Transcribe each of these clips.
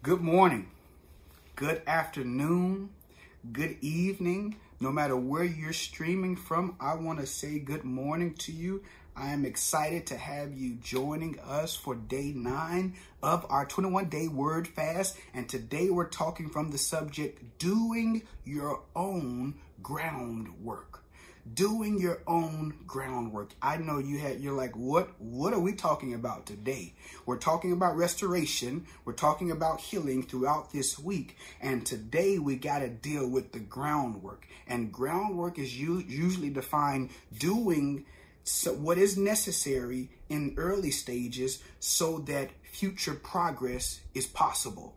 Good morning, good afternoon, good evening. No matter where you're streaming from, I want to say good morning to you. I am excited to have you joining us for day nine of our 21 day word fast. And today we're talking from the subject doing your own groundwork doing your own groundwork. I know you had you're like what what are we talking about today? We're talking about restoration, we're talking about healing throughout this week, and today we got to deal with the groundwork. And groundwork is usually defined doing so what is necessary in early stages so that future progress is possible.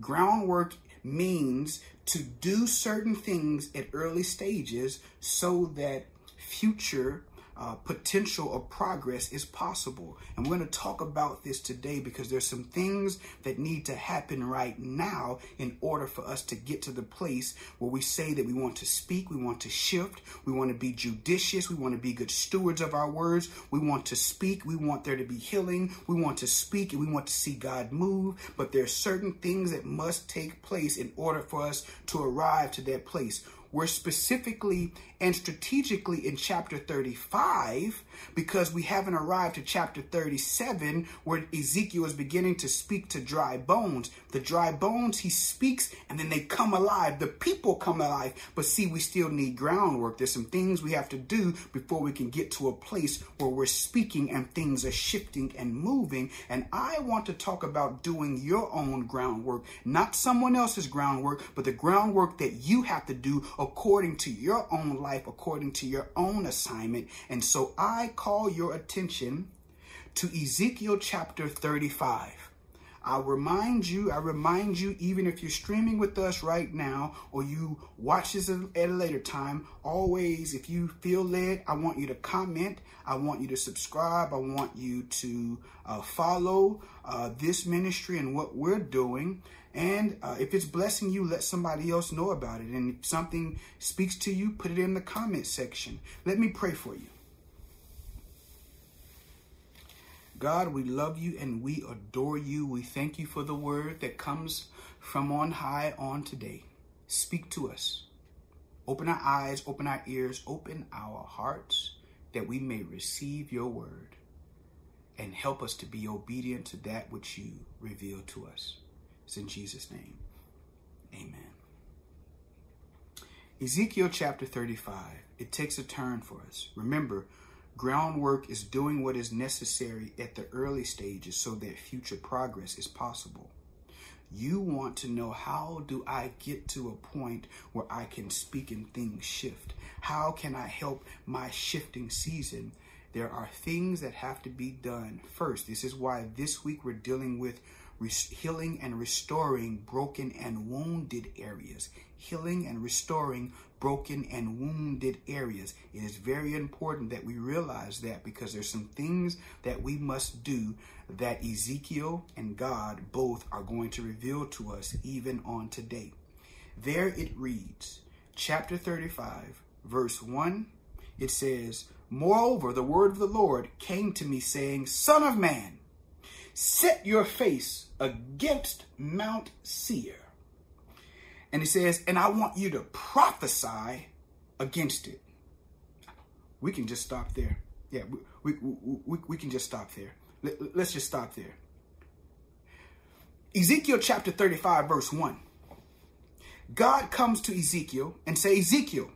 Groundwork means to do certain things at early stages so that future uh, potential of progress is possible. And we're going to talk about this today because there's some things that need to happen right now in order for us to get to the place where we say that we want to speak, we want to shift, we want to be judicious, we want to be good stewards of our words, we want to speak, we want there to be healing, we want to speak, and we want to see God move. But there are certain things that must take place in order for us to arrive to that place. We're specifically and strategically in chapter 35 because we haven't arrived to chapter 37 where Ezekiel is beginning to speak to dry bones. The dry bones he speaks and then they come alive. The people come alive. But see, we still need groundwork. There's some things we have to do before we can get to a place where we're speaking and things are shifting and moving. And I want to talk about doing your own groundwork, not someone else's groundwork, but the groundwork that you have to do according to your own life, according to your own assignment. And so I call your attention to Ezekiel chapter 35. I'll remind you, I remind you, even if you're streaming with us right now or you watch this at a later time, always, if you feel led, I want you to comment. I want you to subscribe. I want you to uh, follow uh, this ministry and what we're doing. And uh, if it's blessing you, let somebody else know about it. And if something speaks to you, put it in the comment section. Let me pray for you. God, we love you and we adore you. We thank you for the word that comes from on high on today. Speak to us. Open our eyes, open our ears, open our hearts that we may receive your word and help us to be obedient to that which you reveal to us. It's in Jesus' name. Amen. Ezekiel chapter 35, it takes a turn for us. Remember, Groundwork is doing what is necessary at the early stages so that future progress is possible. You want to know how do I get to a point where I can speak and things shift? How can I help my shifting season? There are things that have to be done first. This is why this week we're dealing with healing and restoring broken and wounded areas. Healing and restoring broken and wounded areas. It is very important that we realize that because there's some things that we must do that Ezekiel and God both are going to reveal to us even on today. There it reads, chapter 35, verse 1, it says, Moreover, the word of the Lord came to me, saying, Son of man, set your face against Mount Seir and he says, and I want you to prophesy against it. We can just stop there. Yeah, we, we, we, we can just stop there. Let, let's just stop there. Ezekiel chapter 35, verse 1. God comes to Ezekiel and say, Ezekiel,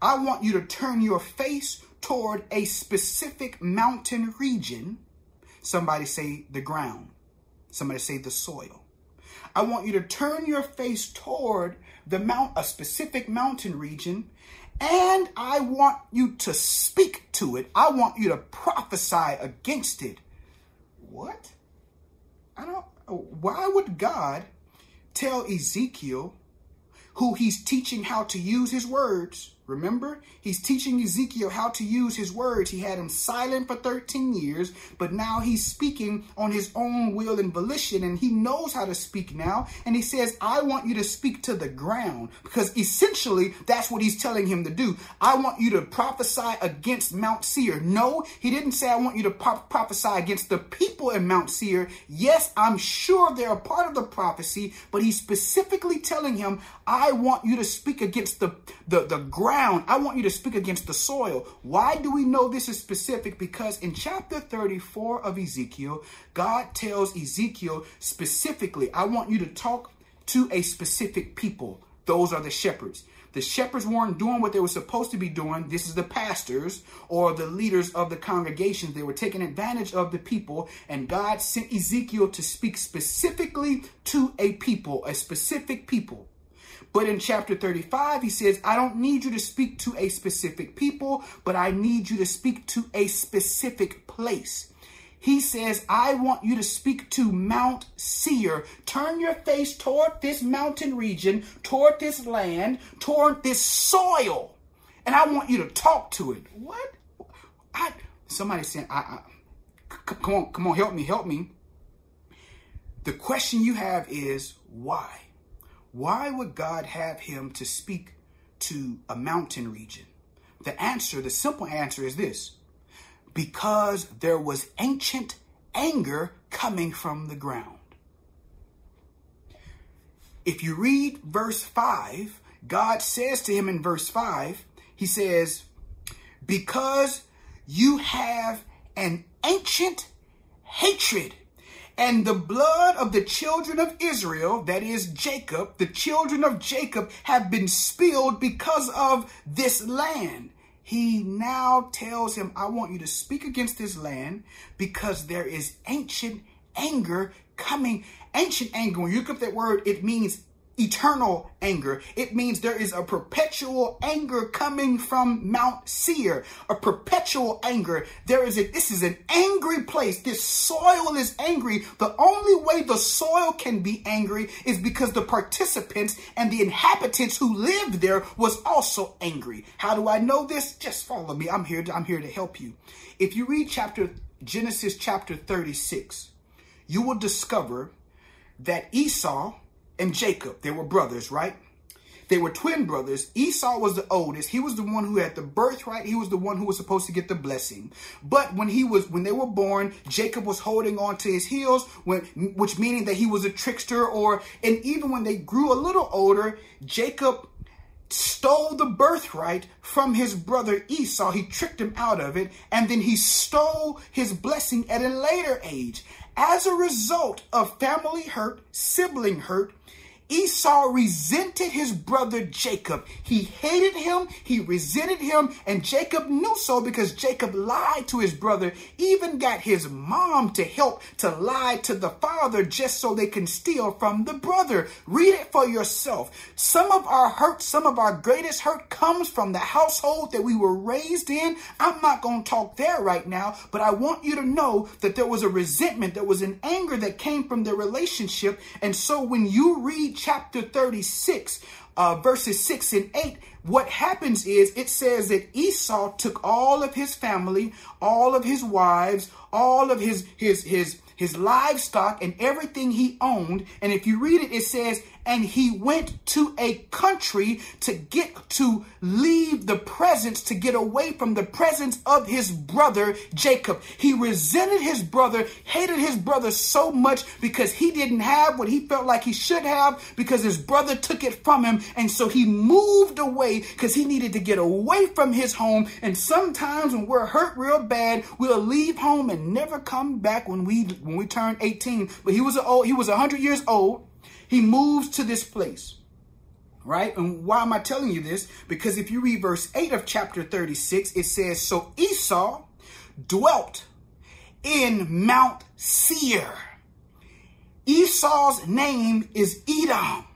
I want you to turn your face toward a specific mountain region. Somebody say the ground. Somebody say the soil. I want you to turn your face toward the mount, a specific mountain region, and I want you to speak to it. I want you to prophesy against it. What? I don't, why would God tell Ezekiel, who he's teaching how to use his words, Remember? He's teaching Ezekiel how to use his words. He had him silent for 13 years, but now he's speaking on his own will and volition, and he knows how to speak now. And he says, I want you to speak to the ground, because essentially that's what he's telling him to do. I want you to prophesy against Mount Seir. No, he didn't say, I want you to pro- prophesy against the people in Mount Seir. Yes, I'm sure they're a part of the prophecy, but he's specifically telling him, I want you to speak against the, the, the ground. I want you to speak against the soil. Why do we know this is specific? Because in chapter 34 of Ezekiel, God tells Ezekiel specifically, I want you to talk to a specific people. Those are the shepherds. The shepherds weren't doing what they were supposed to be doing. This is the pastors or the leaders of the congregations. They were taking advantage of the people, and God sent Ezekiel to speak specifically to a people, a specific people. But in chapter 35, he says, I don't need you to speak to a specific people, but I need you to speak to a specific place. He says, I want you to speak to Mount Seir. Turn your face toward this mountain region, toward this land, toward this soil. And I want you to talk to it. What? I somebody I come on, come on, help me, help me. The question you have is why? Why would God have him to speak to a mountain region? The answer, the simple answer is this because there was ancient anger coming from the ground. If you read verse 5, God says to him in verse 5, He says, Because you have an ancient hatred and the blood of the children of Israel, that is Jacob, the children of Jacob have been spilled because of this land. He now tells him, I want you to speak against this land because there is ancient anger coming. Ancient anger, when you look up that word, it means eternal anger. It means there is a perpetual anger coming from Mount Seir, a perpetual anger. There is a, this is an angry place. This soil is angry. The only way the soil can be angry is because the participants and the inhabitants who lived there was also angry. How do I know this? Just follow me. I'm here to, I'm here to help you. If you read chapter Genesis chapter 36, you will discover that Esau and Jacob. They were brothers, right? They were twin brothers. Esau was the oldest. He was the one who had the birthright. He was the one who was supposed to get the blessing. But when he was, when they were born, Jacob was holding on to his heels, when, which meaning that he was a trickster. Or and even when they grew a little older, Jacob stole the birthright from his brother Esau. He tricked him out of it, and then he stole his blessing at a later age. As a result of family hurt, sibling hurt, Esau resented his brother Jacob. He hated him, he resented him, and Jacob knew so because Jacob lied to his brother, even got his mom to help to lie to the father just so they can steal from the brother. Read it for yourself. Some of our hurt, some of our greatest hurt comes from the household that we were raised in. I'm not going to talk there right now, but I want you to know that there was a resentment, there was an anger that came from their relationship. And so when you read chapter 36, uh, verses 6 and 8, what happens is it says that Esau took all of his family, all of his wives, all of his his his his livestock and everything he owned. And if you read it, it says, and he went to a country to get to leave the presence, to get away from the presence of his brother Jacob. He resented his brother, hated his brother so much because he didn't have what he felt like he should have because his brother took it from him. And so he moved away because he needed to get away from his home. And sometimes when we're hurt real bad, we'll leave home and never come back when we when we turn 18. But he was old, he was 100 years old he moves to this place. Right? And why am I telling you this? Because if you read verse 8 of chapter 36, it says, So Esau dwelt in Mount Seir. Esau's name is Edom.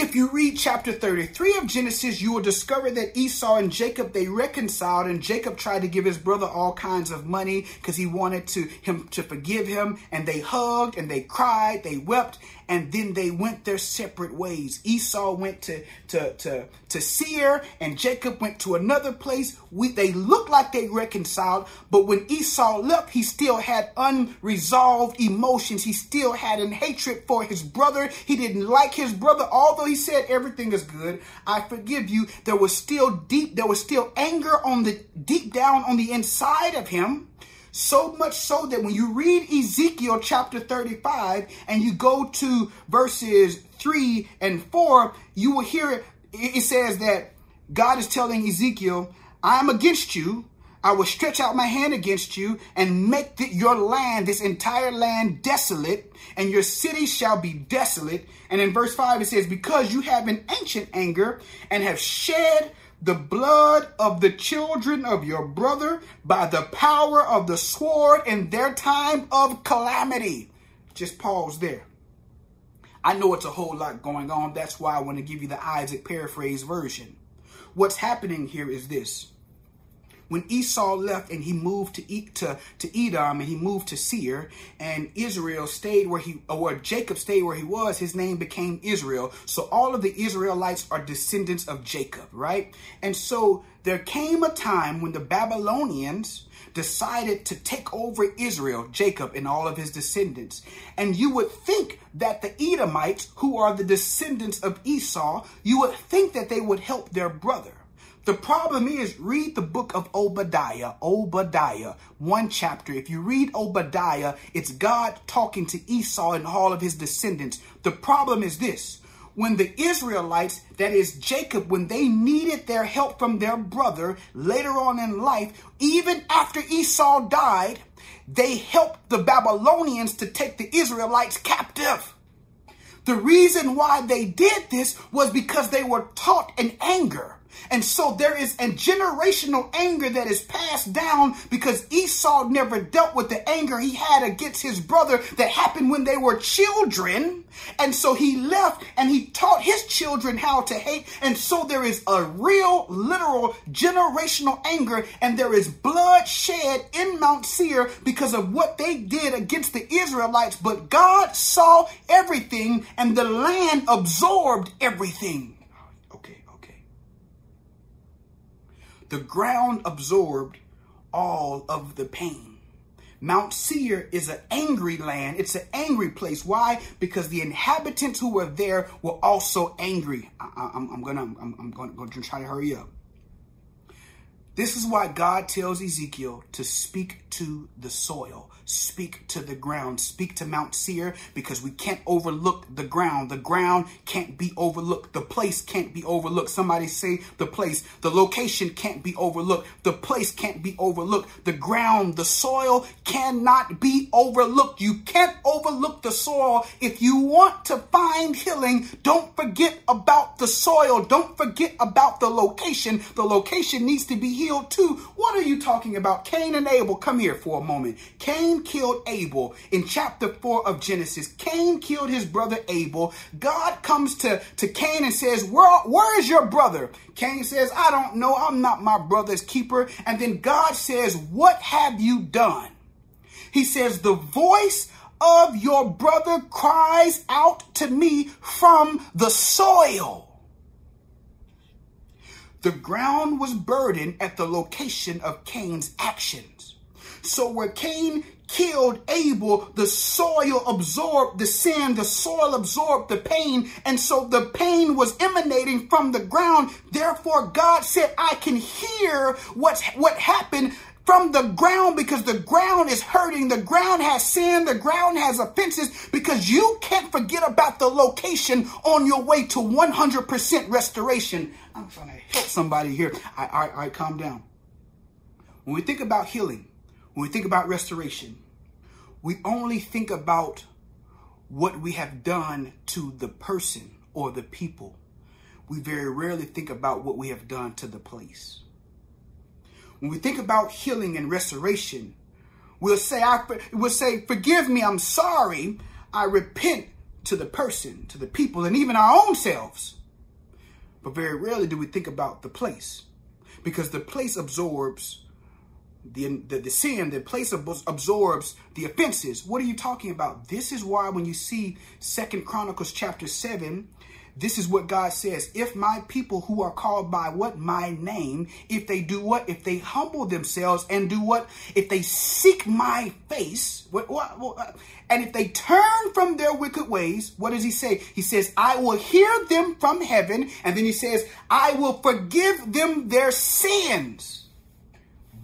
If you read chapter 33 of Genesis, you will discover that Esau and Jacob they reconciled and Jacob tried to give his brother all kinds of money because he wanted to him to forgive him and they hugged and they cried, they wept and then they went their separate ways. Esau went to to to to Seir and Jacob went to another place. We they looked like they reconciled, but when Esau left, he still had unresolved emotions. He still had an hatred for his brother. He didn't like his brother, although he said everything is good. I forgive you. There was still deep, there was still anger on the deep down on the inside of him. So much so that when you read Ezekiel chapter 35 and you go to verses 3 and 4, you will hear it. It says that God is telling Ezekiel, I am against you. I will stretch out my hand against you and make your land, this entire land, desolate, and your city shall be desolate. And in verse 5, it says, Because you have an ancient anger and have shed the blood of the children of your brother by the power of the sword in their time of calamity. Just pause there. I know it's a whole lot going on. That's why I want to give you the Isaac paraphrase version. What's happening here is this when Esau left and he moved to to to Edom and he moved to Seir and Israel stayed where he or Jacob stayed where he was, his name became Israel. So all of the Israelites are descendants of Jacob, right? And so there came a time when the Babylonians decided to take over Israel, Jacob and all of his descendants. And you would think that the Edomites, who are the descendants of Esau, you would think that they would help their brother. The problem is, read the book of Obadiah, Obadiah, one chapter. If you read Obadiah, it's God talking to Esau and all of his descendants. The problem is this when the Israelites, that is Jacob, when they needed their help from their brother later on in life, even after Esau died, they helped the Babylonians to take the Israelites captive. The reason why they did this was because they were taught in anger. And so there is a generational anger that is passed down because Esau never dealt with the anger he had against his brother that happened when they were children. And so he left and he taught his children how to hate. And so there is a real, literal generational anger and there is blood shed in Mount Seir because of what they did against the Israelites. But God saw everything and the land absorbed everything. The ground absorbed all of the pain. Mount Seir is an angry land. It's an angry place. Why? Because the inhabitants who were there were also angry. I, am gonna, I'm, I'm gonna, gonna try to hurry up. This is why God tells Ezekiel to speak to the soil, speak to the ground, speak to Mount Seir, because we can't overlook the ground. The ground can't be overlooked. The place can't be overlooked. Somebody say the place. The location can't be overlooked. The place can't be overlooked. The ground, the soil cannot be overlooked. You can't overlook the soil. If you want to find healing, don't forget about the soil. Don't forget about the location. The location needs to be healed killed too. What are you talking about? Cain and Abel, come here for a moment. Cain killed Abel in chapter 4 of Genesis. Cain killed his brother Abel. God comes to, to Cain and says, where, where is your brother? Cain says, I don't know. I'm not my brother's keeper. And then God says, What have you done? He says, The voice of your brother cries out to me from the soil. The ground was burdened at the location of Cain's actions. So where Cain killed Abel, the soil absorbed the sin, the soil absorbed the pain, and so the pain was emanating from the ground. Therefore, God said, I can hear what's what happened from the ground because the ground is hurting. The ground has sin. The ground has offenses because you can't forget about the location on your way to 100% restoration. I'm trying to help somebody here. I, I, I calm down. When we think about healing, when we think about restoration, we only think about what we have done to the person or the people. We very rarely think about what we have done to the place. When we think about healing and restoration, we'll say, I, we'll say, forgive me, I'm sorry, I repent to the person, to the people, and even our own selves. But very rarely do we think about the place because the place absorbs the, the, the sin, the place absorbs the offenses. What are you talking about? This is why when you see Second Chronicles chapter 7, this is what God says. If my people who are called by what? My name, if they do what? If they humble themselves and do what? If they seek my face, what, what, what, uh, and if they turn from their wicked ways, what does he say? He says, I will hear them from heaven. And then he says, I will forgive them their sins.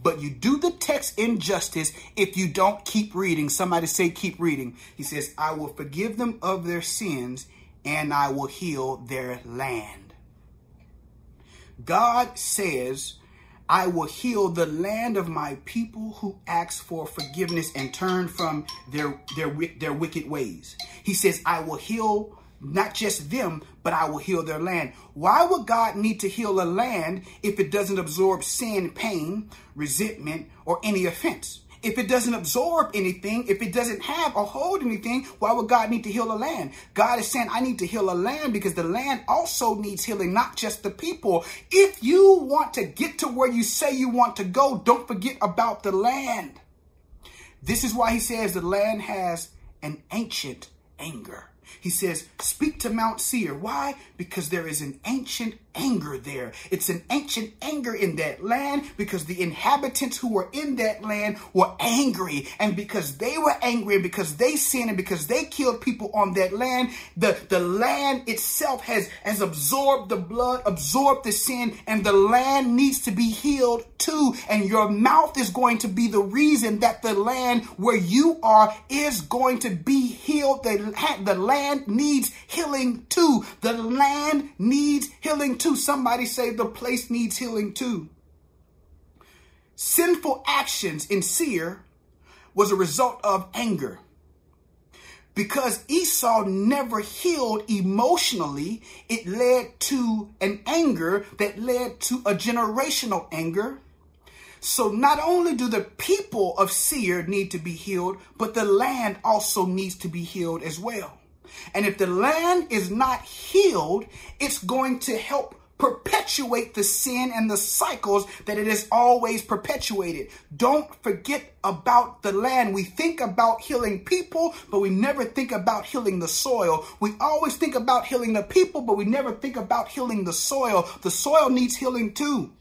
But you do the text injustice if you don't keep reading. Somebody say, keep reading. He says, I will forgive them of their sins and I will heal their land. God says, I will heal the land of my people who ask for forgiveness and turn from their, their, their wicked ways. He says, I will heal not just them, but I will heal their land. Why would God need to heal a land if it doesn't absorb sin, pain, resentment, or any offense? If it doesn't absorb anything, if it doesn't have or hold anything, why would God need to heal a land? God is saying, I need to heal a land because the land also needs healing, not just the people. If you want to get to where you say you want to go, don't forget about the land. This is why he says the land has an ancient anger. He says, Speak to Mount Seir. Why? Because there is an ancient anger there. It's an ancient anger in that land because the inhabitants who were in that land were angry. And because they were angry and because they sinned and because they killed people on that land, the, the land itself has, has absorbed the blood, absorbed the sin, and the land needs to be healed too. And your mouth is going to be the reason that the land where you are is going to be healed. The, the land needs healing too. The land needs healing too too. Somebody say the place needs healing too. Sinful actions in Seir was a result of anger. Because Esau never healed emotionally, it led to an anger that led to a generational anger. So not only do the people of Seir need to be healed, but the land also needs to be healed as well. And if the land is not healed, it's going to help perpetuate the sin and the cycles that it has always perpetuated. Don't forget about the land. We think about healing people, but we never think about healing the soil. We always think about healing the people, but we never think about healing the soil. The soil needs healing too.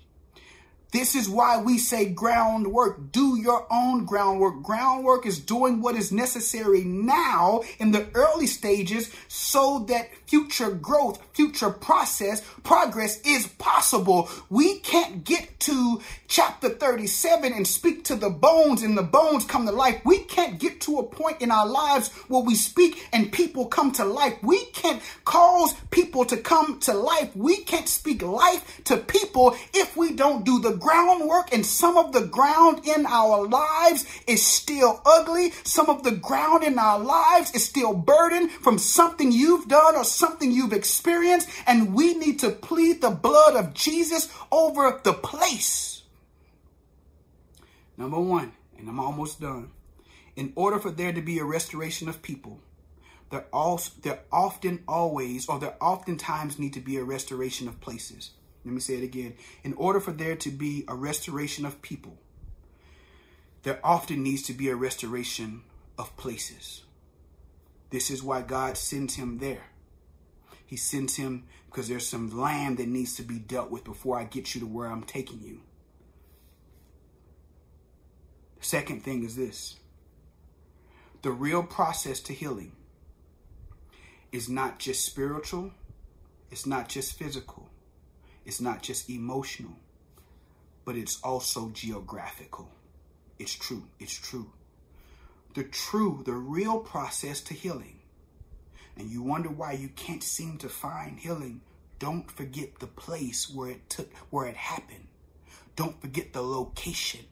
This is why we say groundwork. Do your own groundwork. Groundwork is doing what is necessary now in the early stages so that future growth, future process, progress is possible. We can't get to chapter 37 and speak to the bones and the bones come to life. We can't get to a point in our lives where we speak and people come to life. We can't cause people to come to life. We can't speak life to people if we don't do the groundwork and some of the ground in our lives is still ugly. Some of the ground in our lives is still burdened from something you've done or something you've experienced. And we need to plead the blood of Jesus over the place. Number one, and I'm almost done. In order for there to be a restoration of people, there also there often always or there oftentimes need to be a restoration of places. Let me say it again. In order for there to be a restoration of people, there often needs to be a restoration of places. This is why God sends him there. He sends him because there's some land that needs to be dealt with before I get you to where I'm taking you. Second thing is this the real process to healing is not just spiritual, it's not just physical, it's not just emotional, but it's also geographical. It's true. It's true. The true, the real process to healing. And you wonder why you can't seem to find healing. Don't forget the place where it took, where it happened. Don't forget the location.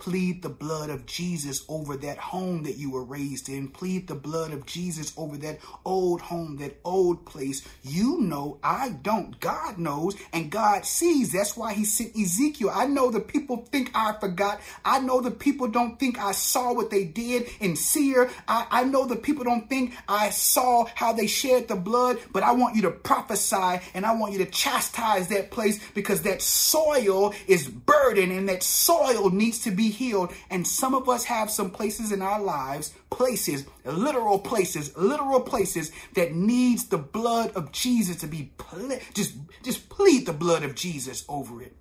Plead the blood of Jesus over that home that you were raised in. Plead the blood of Jesus over that old home, that old place. You know, I don't. God knows and God sees. That's why he sent Ezekiel. I know the people think I forgot. I know the people don't think I saw what they did in Seir. I, I know the people don't think I saw how they shed the blood, but I want you to prophesy and I want you to chastise that place because that soil is burdened and that soil needs to healed. And some of us have some places in our lives, places, literal places, literal places that needs the blood of Jesus to be ple- just just plead the blood of Jesus over it.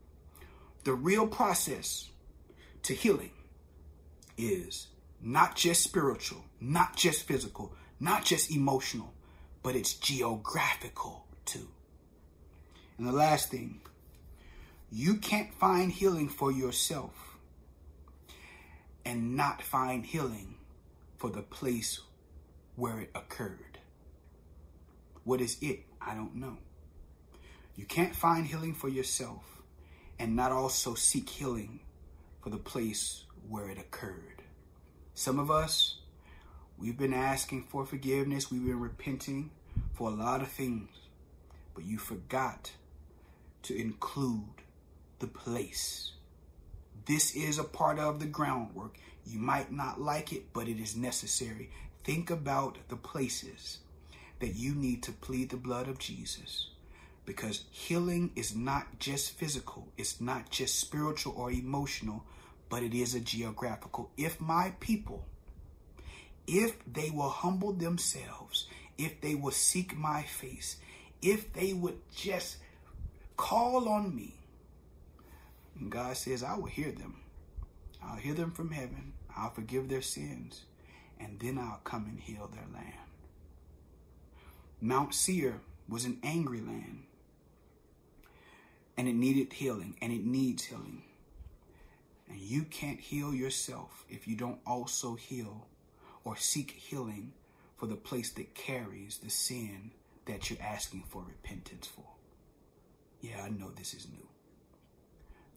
The real process to healing is not just spiritual, not just physical, not just emotional, but it's geographical too. And the last thing, you can't find healing for yourself and not find healing for the place where it occurred. What is it? I don't know. You can't find healing for yourself and not also seek healing for the place where it occurred. Some of us, we've been asking for forgiveness, we've been repenting for a lot of things, but you forgot to include the place. This is a part of the groundwork. You might not like it, but it is necessary. Think about the places that you need to plead the blood of Jesus. Because healing is not just physical, it's not just spiritual or emotional, but it is a geographical. If my people, if they will humble themselves, if they will seek my face, if they would just call on me, and God says, I will hear them. I'll hear them from heaven. I'll forgive their sins. And then I'll come and heal their land. Mount Seir was an angry land. And it needed healing. And it needs healing. And you can't heal yourself if you don't also heal or seek healing for the place that carries the sin that you're asking for repentance for. Yeah, I know this is new.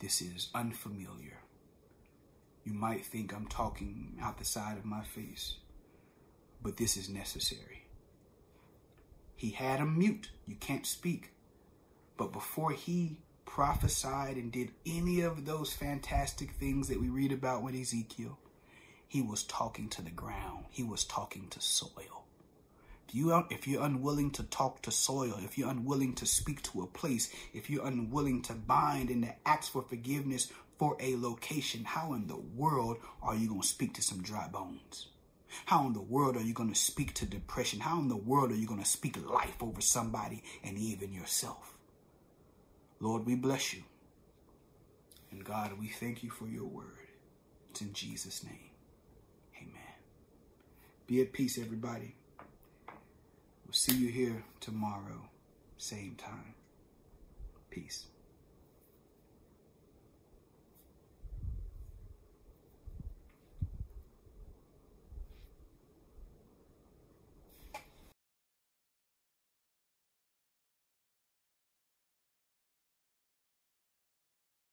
This is unfamiliar. You might think I'm talking out the side of my face, but this is necessary. He had him mute. You can't speak. But before he prophesied and did any of those fantastic things that we read about with Ezekiel, he was talking to the ground. He was talking to soil. If you if you're unwilling to talk to soil, if you're unwilling to speak to a place, if you're unwilling to bind and to ask for forgiveness for a location, how in the world are you going to speak to some dry bones? How in the world are you going to speak to depression? How in the world are you going to speak life over somebody and even yourself? Lord, we bless you. And God, we thank you for your word. It's in Jesus' name. Amen. Be at peace, everybody. We'll see you here tomorrow, same time. Peace.